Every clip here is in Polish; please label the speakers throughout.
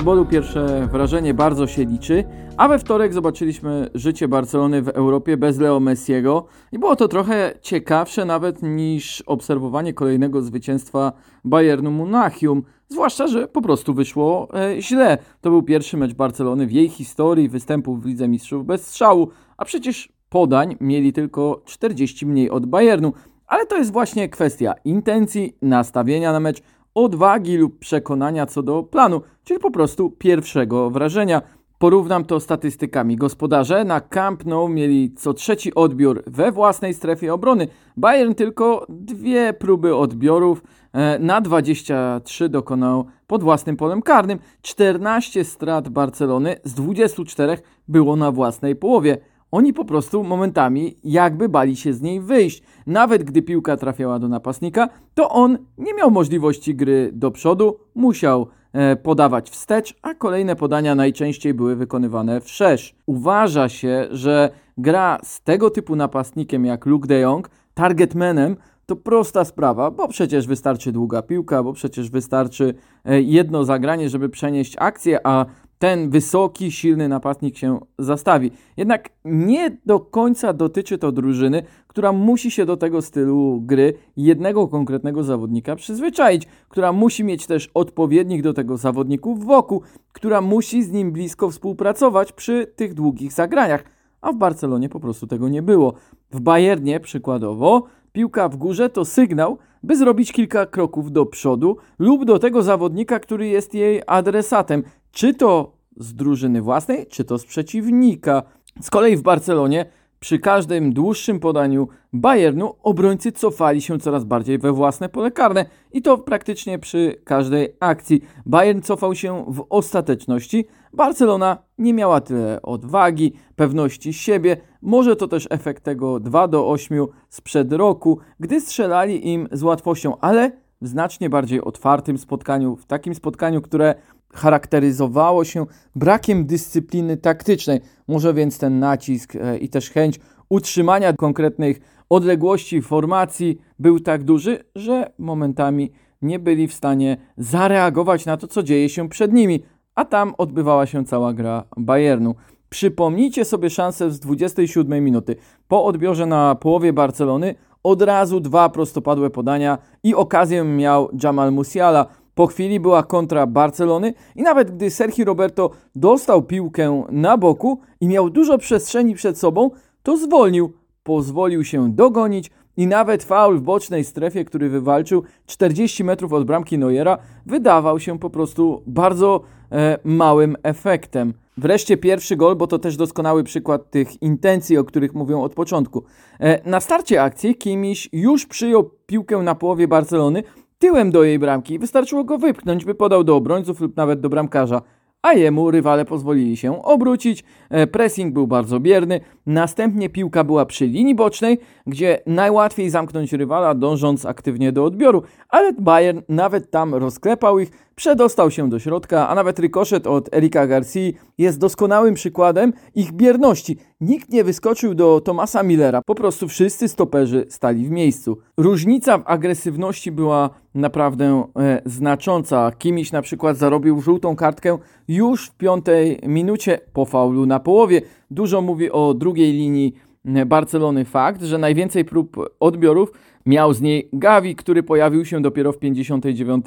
Speaker 1: Futbolu pierwsze wrażenie bardzo się liczy, a we wtorek zobaczyliśmy życie Barcelony w Europie bez Leo Messiego i było to trochę ciekawsze nawet niż obserwowanie kolejnego zwycięstwa Bayernu Monachium, zwłaszcza, że po prostu wyszło e, źle. To był pierwszy mecz Barcelony w jej historii występów w Lidze Mistrzów bez strzału, a przecież podań mieli tylko 40 mniej od Bayernu. Ale to jest właśnie kwestia intencji, nastawienia na mecz, odwagi lub przekonania co do planu, czyli po prostu pierwszego wrażenia. Porównam to statystykami. Gospodarze na Camp Nou mieli co trzeci odbiór we własnej strefie obrony. Bayern tylko dwie próby odbiorów e, na 23 dokonał pod własnym polem karnym. 14 strat Barcelony z 24 było na własnej połowie. Oni po prostu momentami jakby bali się z niej wyjść. Nawet gdy piłka trafiała do napastnika, to on nie miał możliwości gry do przodu, musiał e, podawać wstecz, a kolejne podania najczęściej były wykonywane wszerz. Uważa się, że gra z tego typu napastnikiem jak Luke de Jong, targetmanem, to prosta sprawa, bo przecież wystarczy długa piłka, bo przecież wystarczy e, jedno zagranie, żeby przenieść akcję, a ten wysoki, silny napastnik się zastawi. Jednak nie do końca dotyczy to drużyny, która musi się do tego stylu gry jednego konkretnego zawodnika przyzwyczaić, która musi mieć też odpowiednich do tego zawodników wokół, która musi z nim blisko współpracować przy tych długich zagraniach. A w Barcelonie po prostu tego nie było. W Bayernie przykładowo piłka w górze to sygnał, by zrobić kilka kroków do przodu lub do tego zawodnika, który jest jej adresatem czy to z drużyny własnej, czy to z przeciwnika. Z kolei w Barcelonie przy każdym dłuższym podaniu Bayernu obrońcy cofali się coraz bardziej we własne pole karne i to praktycznie przy każdej akcji. Bayern cofał się w ostateczności, Barcelona nie miała tyle odwagi, pewności siebie. Może to też efekt tego 2 do 8 sprzed roku, gdy strzelali im z łatwością, ale znacznie bardziej otwartym spotkaniu, w takim spotkaniu, które charakteryzowało się brakiem dyscypliny taktycznej. Może więc ten nacisk e, i też chęć utrzymania konkretnych odległości formacji był tak duży, że momentami nie byli w stanie zareagować na to, co dzieje się przed nimi, a tam odbywała się cała gra Bayernu. Przypomnijcie sobie szansę z 27 minuty. Po odbiorze na połowie Barcelony od razu dwa prostopadłe podania i okazję miał Jamal Musiala. Po chwili była kontra Barcelony i nawet gdy Sergio Roberto dostał piłkę na boku i miał dużo przestrzeni przed sobą, to zwolnił, pozwolił się dogonić i nawet faul w bocznej strefie, który wywalczył 40 metrów od bramki Neuera, wydawał się po prostu bardzo e, małym efektem. Wreszcie pierwszy gol, bo to też doskonały przykład tych intencji, o których mówią od początku. E, na starcie akcji Kimiś już przyjął piłkę na połowie Barcelony, tyłem do jej bramki. Wystarczyło go wypchnąć, by podał do obrońców lub nawet do bramkarza a jemu rywale pozwolili się obrócić. E, pressing był bardzo bierny. Następnie piłka była przy linii bocznej, gdzie najłatwiej zamknąć rywala, dążąc aktywnie do odbioru, ale Bayern nawet tam rozklepał ich, przedostał się do środka, a nawet rykoszet od Erika Garcia jest doskonałym przykładem ich bierności. Nikt nie wyskoczył do Tomasa Millera, po prostu wszyscy stoperzy stali w miejscu. Różnica w agresywności była naprawdę e, znacząca. Kimiś na przykład zarobił żółtą kartkę już w piątej minucie po faulu na połowie. Dużo mówi o drugiej linii Barcelony fakt, że najwięcej prób odbiorów miał z niej Gavi, który pojawił się dopiero w 59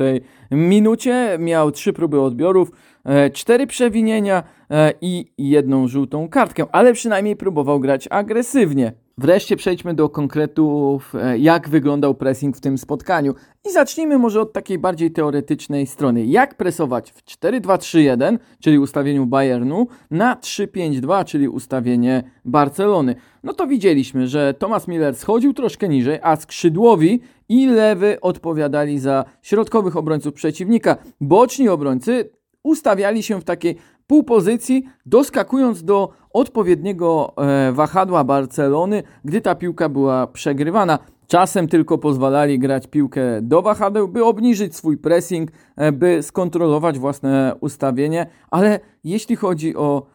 Speaker 1: minucie. Miał trzy próby odbiorów, e, cztery przewinienia e, i jedną żółtą kartkę, ale przynajmniej próbował grać agresywnie. Wreszcie przejdźmy do konkretów, e, jak wyglądał pressing w tym spotkaniu. I zacznijmy może od takiej bardziej teoretycznej strony. Jak presować w 4-2-3-1, czyli ustawieniu Bayernu, na 3-5-2, czyli ustawienie Barcelony. No to widzieliśmy, że Thomas Miller schodził troszkę niżej, a skrzydłowi i lewy odpowiadali za środkowych obrońców przeciwnika. Boczni obrońcy ustawiali się w takiej pół pozycji, doskakując do odpowiedniego e, wahadła Barcelony, gdy ta piłka była przegrywana. Czasem tylko pozwalali grać piłkę do wahadeł, by obniżyć swój pressing, e, by skontrolować własne ustawienie, ale jeśli chodzi o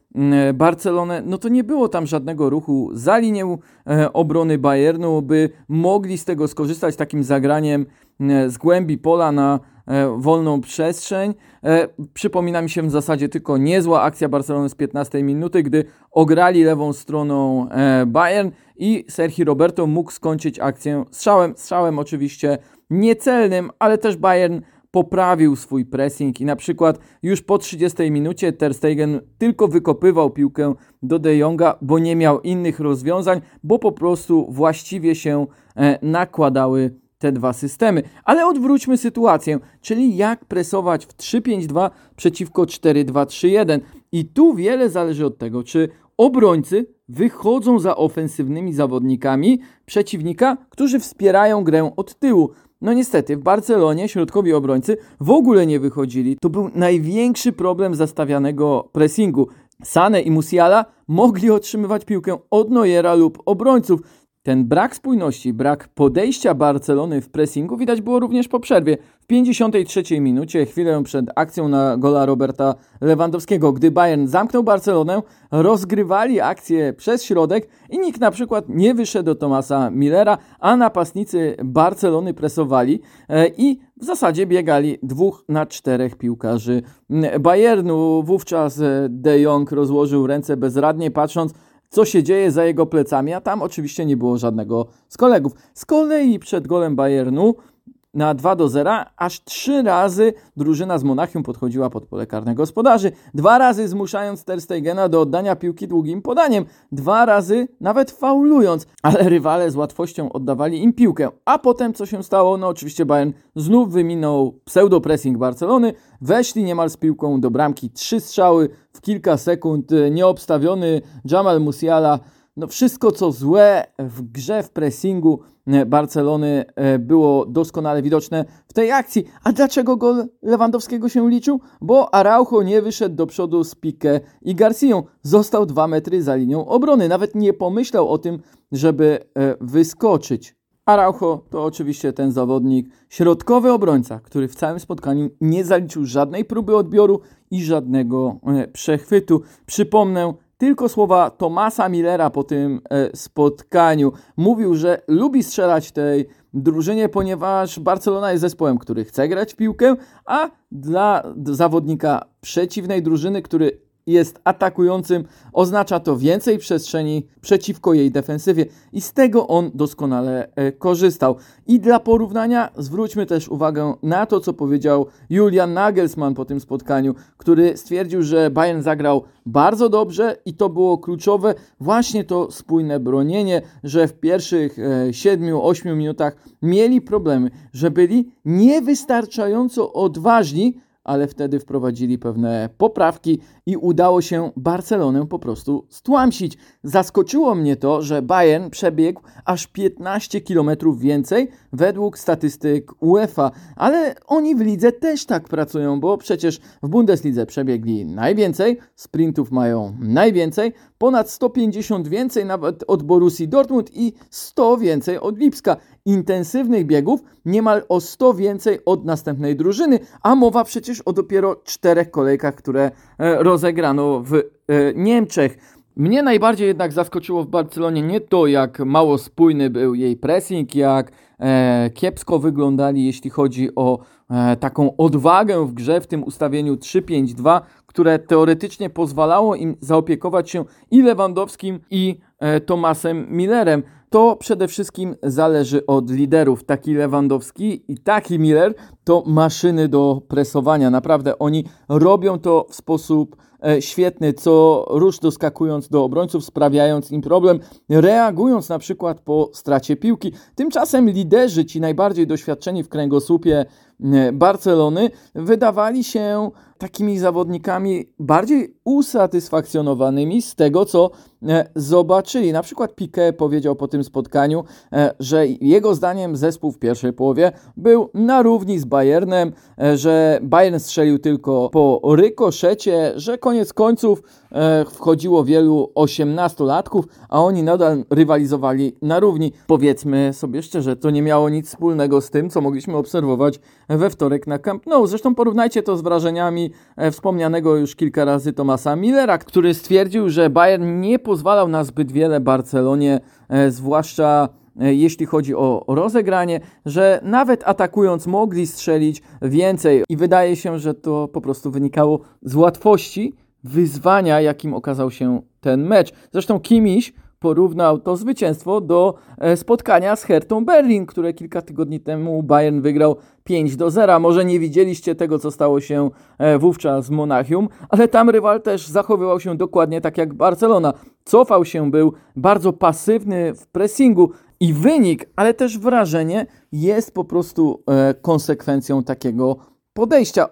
Speaker 1: Barcelonę, no to nie było tam żadnego ruchu za linię e, obrony Bayernu, by mogli z tego skorzystać takim zagraniem mm, z głębi pola na E, wolną przestrzeń. E, przypomina mi się w zasadzie tylko niezła akcja Barcelony z 15 minuty, gdy ograli lewą stroną e, Bayern i Sergio Roberto mógł skończyć akcję strzałem. Strzałem oczywiście niecelnym, ale też Bayern poprawił swój pressing i na przykład już po 30 minucie Ter Stegen tylko wykopywał piłkę do De Jonga, bo nie miał innych rozwiązań, bo po prostu właściwie się nakładały te dwa systemy. Ale odwróćmy sytuację, czyli jak presować w 3-5-2 przeciwko 4-2-3-1. I tu wiele zależy od tego, czy obrońcy wychodzą za ofensywnymi zawodnikami przeciwnika, którzy wspierają grę od tyłu. No niestety, w Barcelonie środkowi obrońcy w ogóle nie wychodzili. To był największy problem zastawianego pressingu. Sane i Musiala mogli otrzymywać piłkę od Neuera lub obrońców, ten brak spójności, brak podejścia Barcelony w pressingu widać było również po przerwie. W 53 minucie, chwilę przed akcją na gola Roberta Lewandowskiego, gdy Bayern zamknął Barcelonę, rozgrywali akcję przez środek i nikt na przykład nie wyszedł do Tomasa Millera, a napastnicy Barcelony presowali e, i w zasadzie biegali dwóch na czterech piłkarzy Bayernu. Wówczas e, De Jong rozłożył ręce bezradnie, patrząc co się dzieje za jego plecami, a tam oczywiście nie było żadnego z kolegów. Z kolei przed golem Bayernu na 2 do 0, aż trzy razy drużyna z Monachium podchodziła pod pole karne gospodarzy. Dwa razy zmuszając Ter Stegena do oddania piłki długim podaniem. Dwa razy nawet faulując, ale rywale z łatwością oddawali im piłkę. A potem co się stało? No oczywiście Bayern znów wyminął pseudo-pressing Barcelony, weszli niemal z piłką do bramki. Trzy strzały w kilka sekund, nieobstawiony Jamal Musiala no wszystko co złe w grze, w pressingu e, Barcelony e, było doskonale widoczne w tej akcji. A dlaczego gol Lewandowskiego się liczył? Bo Araujo nie wyszedł do przodu z Pique i Garcją. Został dwa metry za linią obrony. Nawet nie pomyślał o tym, żeby e, wyskoczyć. Araujo to oczywiście ten zawodnik, środkowy obrońca, który w całym spotkaniu nie zaliczył żadnej próby odbioru i żadnego przechwytu. Przypomnę, tylko słowa Tomasa Millera po tym e, spotkaniu. Mówił, że lubi strzelać tej drużynie, ponieważ Barcelona jest zespołem, który chce grać w piłkę, a dla zawodnika przeciwnej drużyny, który jest atakującym, oznacza to więcej przestrzeni przeciwko jej defensywie i z tego on doskonale e, korzystał. I dla porównania zwróćmy też uwagę na to, co powiedział Julian Nagelsmann po tym spotkaniu, który stwierdził, że Bayern zagrał bardzo dobrze i to było kluczowe, właśnie to spójne bronienie, że w pierwszych 7-8 e, minutach mieli problemy, że byli niewystarczająco odważni, ale wtedy wprowadzili pewne poprawki i udało się Barcelonę po prostu stłamsić. Zaskoczyło mnie to, że Bayern przebiegł aż 15 km więcej według statystyk UEFA, ale oni w lidze też tak pracują, bo przecież w Bundeslidze przebiegli najwięcej, sprintów mają najwięcej, ponad 150 więcej nawet od Borussii Dortmund i 100 więcej od Lipska. Intensywnych biegów niemal o 100 więcej od następnej drużyny, a mowa przecież o dopiero czterech kolejkach, które e, rozegrano w e, Niemczech. Mnie najbardziej jednak zaskoczyło w Barcelonie nie to, jak mało spójny był jej pressing, jak e, kiepsko wyglądali, jeśli chodzi o e, taką odwagę w grze w tym ustawieniu 3-5-2, które teoretycznie pozwalało im zaopiekować się i Lewandowskim, i e, Tomasem Millerem. To przede wszystkim zależy od liderów. Taki Lewandowski i taki Miller to maszyny do presowania. Naprawdę oni robią to w sposób E, świetny, co rusz doskakując do obrońców, sprawiając im problem, reagując na przykład po stracie piłki. Tymczasem liderzy, ci najbardziej doświadczeni w kręgosłupie Barcelony, wydawali się takimi zawodnikami bardziej usatysfakcjonowanymi z tego, co e, zobaczyli. Na przykład Piqué powiedział po tym spotkaniu, e, że jego zdaniem zespół w pierwszej połowie był na równi z Bayernem, e, że Bayern strzelił tylko po rykoszecie, że koniec końców wchodziło wielu osiemnastolatków, a oni nadal rywalizowali na równi. Powiedzmy sobie szczerze, to nie miało nic wspólnego z tym, co mogliśmy obserwować we wtorek na Camp Nou. Zresztą porównajcie to z wrażeniami wspomnianego już kilka razy Tomasa Millera, który stwierdził, że Bayern nie pozwalał na zbyt wiele Barcelonie, e, zwłaszcza e, jeśli chodzi o rozegranie, że nawet atakując mogli strzelić więcej i wydaje się, że to po prostu wynikało z łatwości wyzwania, jakim okazał się ten mecz. Zresztą Kimiś porównał to zwycięstwo do e, spotkania z Hertą Berlin, które kilka tygodni temu Bayern wygrał 5 do 0. Może nie widzieliście tego, co stało się e, wówczas z Monachium, ale tam rywal też zachowywał się dokładnie tak jak Barcelona. Cofał się, był bardzo pasywny w pressingu i wynik, ale też wrażenie jest po prostu e, konsekwencją takiego podejścia.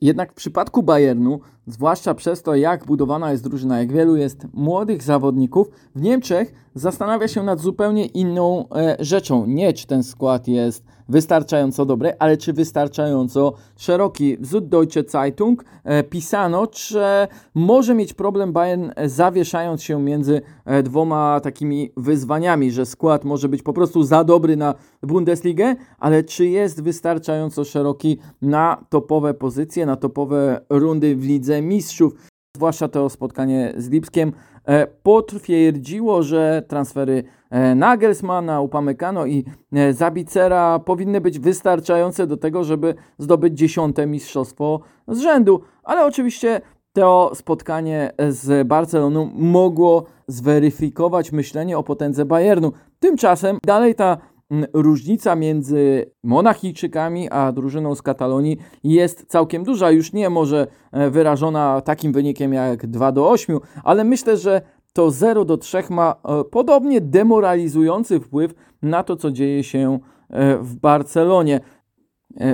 Speaker 1: Jednak w przypadku Bayernu, zwłaszcza przez to, jak budowana jest drużyna, jak wielu jest młodych zawodników, w Niemczech zastanawia się nad zupełnie inną e, rzeczą. Nie, czy ten skład jest wystarczająco dobry, ale czy wystarczająco szeroki. W Süddeutsche Zeitung e, pisano, że może mieć problem Bayern e, zawieszając się między e, dwoma takimi wyzwaniami, że skład może być po prostu za dobry na Bundesligę, ale czy jest wystarczająco szeroki na topowe pozycje, na topowe rundy w Lidze Mistrzów zwłaszcza to spotkanie z Lipskiem, e, potwierdziło, że transfery e, Nagelsmana, Upamecano i e, Zabicera powinny być wystarczające do tego, żeby zdobyć dziesiąte mistrzostwo z rzędu. Ale oczywiście to spotkanie z Barceloną mogło zweryfikować myślenie o potędze Bayernu. Tymczasem dalej ta różnica między Monachijczykami a drużyną z Katalonii jest całkiem duża. Już nie może e, wyrażona takim wynikiem jak 2 do 8, ale myślę, że to 0 do 3 ma e, podobnie demoralizujący wpływ na to, co dzieje się e, w Barcelonie.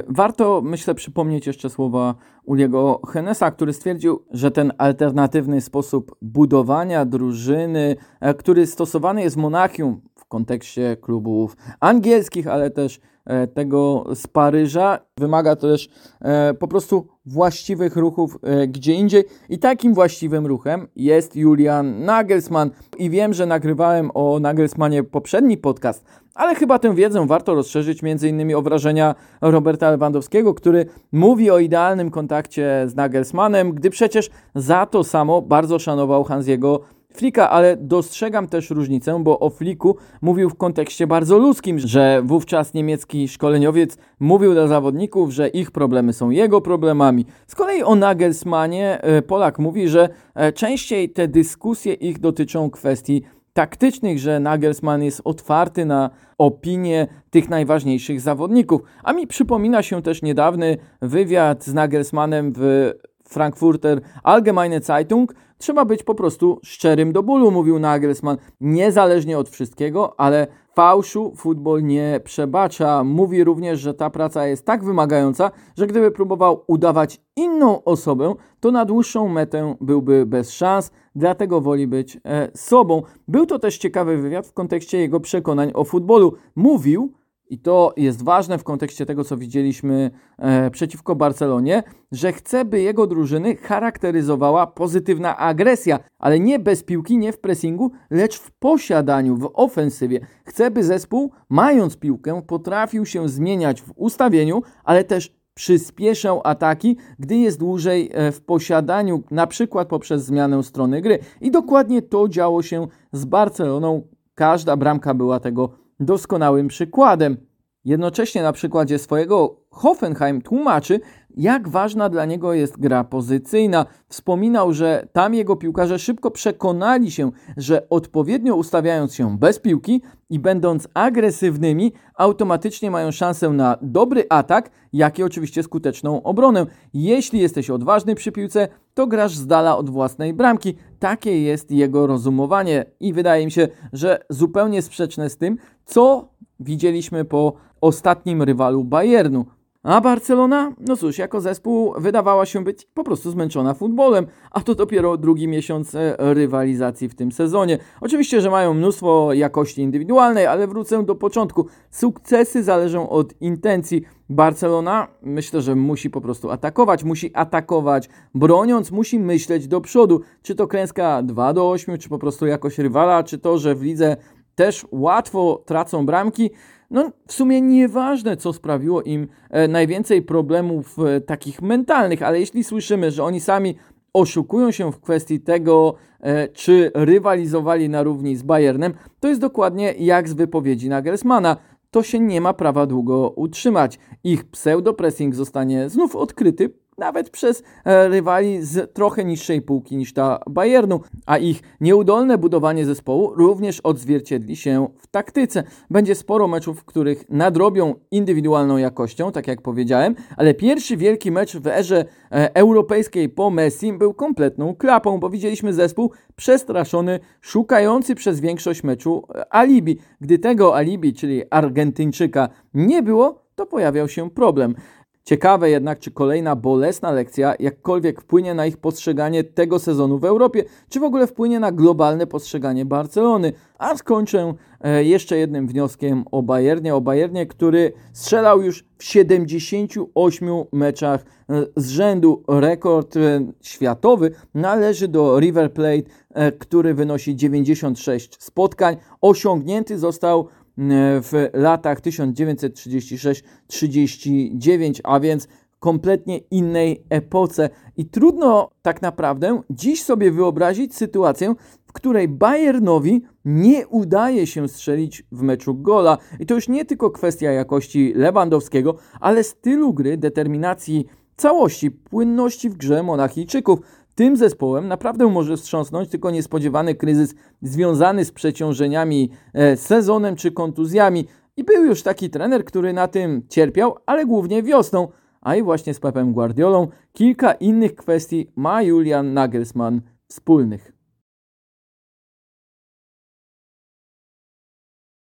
Speaker 1: Warto, myślę, przypomnieć jeszcze słowa Uliego Henesa, który stwierdził, że ten alternatywny sposób budowania drużyny, który stosowany jest w Monachium, kontekście klubów angielskich, ale też e, tego z Paryża. Wymaga to też e, po prostu właściwych ruchów e, gdzie indziej. I takim właściwym ruchem jest Julian Nagelsmann. I wiem, że nagrywałem o Nagelsmanie poprzedni podcast, ale chyba tę wiedzę warto rozszerzyć innymi o wrażenia Roberta Lewandowskiego, który mówi o idealnym kontakcie z Nagelsmannem, gdy przecież za to samo bardzo szanował Hansiego Flika, ale dostrzegam też różnicę, bo o Fliku mówił w kontekście bardzo ludzkim, że wówczas niemiecki szkoleniowiec mówił do zawodników, że ich problemy są jego problemami. Z kolei o Nagelsmanie e, Polak mówi, że e, częściej te dyskusje ich dotyczą kwestii taktycznych, że Nagelsmann jest otwarty na opinie tych najważniejszych zawodników. A mi przypomina się też niedawny wywiad z Nagelsmannem w Frankfurter Allgemeine Zeitung, trzeba być po prostu szczerym do bólu, mówił Nagelsmann. Niezależnie od wszystkiego, ale fałszu futbol nie przebacza. Mówi również, że ta praca jest tak wymagająca, że gdyby próbował udawać inną osobę, to na dłuższą metę byłby bez szans, dlatego woli być e, sobą. Był to też ciekawy wywiad w kontekście jego przekonań o futbolu. Mówił, i to jest ważne w kontekście tego, co widzieliśmy e, przeciwko Barcelonie, że chce, by jego drużyny charakteryzowała pozytywna agresja, ale nie bez piłki, nie w pressingu, lecz w posiadaniu, w ofensywie. Chce, by zespół, mając piłkę, potrafił się zmieniać w ustawieniu, ale też przyspieszał ataki, gdy jest dłużej e, w posiadaniu, na przykład poprzez zmianę strony gry. I dokładnie to działo się z Barceloną. Każda bramka była tego doskonałym przykładem. Jednocześnie na przykładzie swojego Hoffenheim tłumaczy, jak ważna dla niego jest gra pozycyjna. Wspominał, że tam jego piłkarze szybko przekonali się, że odpowiednio ustawiając się bez piłki i będąc agresywnymi, automatycznie mają szansę na dobry atak, jak i oczywiście skuteczną obronę. Jeśli jesteś odważny przy piłce, to grasz z dala od własnej bramki. Takie jest jego rozumowanie i wydaje mi się, że zupełnie sprzeczne z tym, co widzieliśmy po ostatnim rywalu Bayernu. A Barcelona, no cóż, jako zespół wydawała się być po prostu zmęczona futbolem, a to dopiero drugi miesiąc e, rywalizacji w tym sezonie. Oczywiście, że mają mnóstwo jakości indywidualnej, ale wrócę do początku. Sukcesy zależą od intencji. Barcelona myślę, że musi po prostu atakować, musi atakować broniąc, musi myśleć do przodu. Czy to klęska 2 do 8, czy po prostu jakoś rywala, czy to, że w lidze też łatwo tracą bramki. No, w sumie nieważne, co sprawiło im e, najwięcej problemów e, takich mentalnych, ale jeśli słyszymy, że oni sami oszukują się w kwestii tego, e, czy rywalizowali na równi z Bayernem, to jest dokładnie jak z wypowiedzi Nagelsmana. To się nie ma prawa długo utrzymać. Ich pseudopressing zostanie znów odkryty nawet przez e, rywali z trochę niższej półki niż ta Bayernu, a ich nieudolne budowanie zespołu również odzwierciedli się w taktyce. Będzie sporo meczów, w których nadrobią indywidualną jakością, tak jak powiedziałem, ale pierwszy wielki mecz w erze e, europejskiej po Messi był kompletną klapą, bo widzieliśmy zespół przestraszony, szukający przez większość meczu e, alibi. Gdy tego alibi, czyli Argentyńczyka, nie było, to pojawiał się problem. Ciekawe jednak, czy kolejna bolesna lekcja jakkolwiek wpłynie na ich postrzeganie tego sezonu w Europie, czy w ogóle wpłynie na globalne postrzeganie Barcelony. A skończę e, jeszcze jednym wnioskiem o Bayernie, o Bayernie, który strzelał już w 78 meczach e, z rzędu. Rekord e, światowy należy do River Plate, który wynosi 96 spotkań. Osiągnięty został w latach 1936-39, a więc kompletnie innej epoce. I trudno tak naprawdę dziś sobie wyobrazić sytuację, w której Bayernowi nie udaje się strzelić w meczu gola. I to już nie tylko kwestia jakości Lewandowskiego, ale stylu gry, determinacji całości, płynności w grze Monachijczyków. Tym zespołem naprawdę może wstrząsnąć tylko niespodziewany kryzys związany z przeciążeniami e, sezonem czy kontuzjami. I był już taki trener, który na tym cierpiał, ale głównie wiosną. A i właśnie z Pepem Guardiolą kilka innych kwestii ma Julian Nagelsmann wspólnych.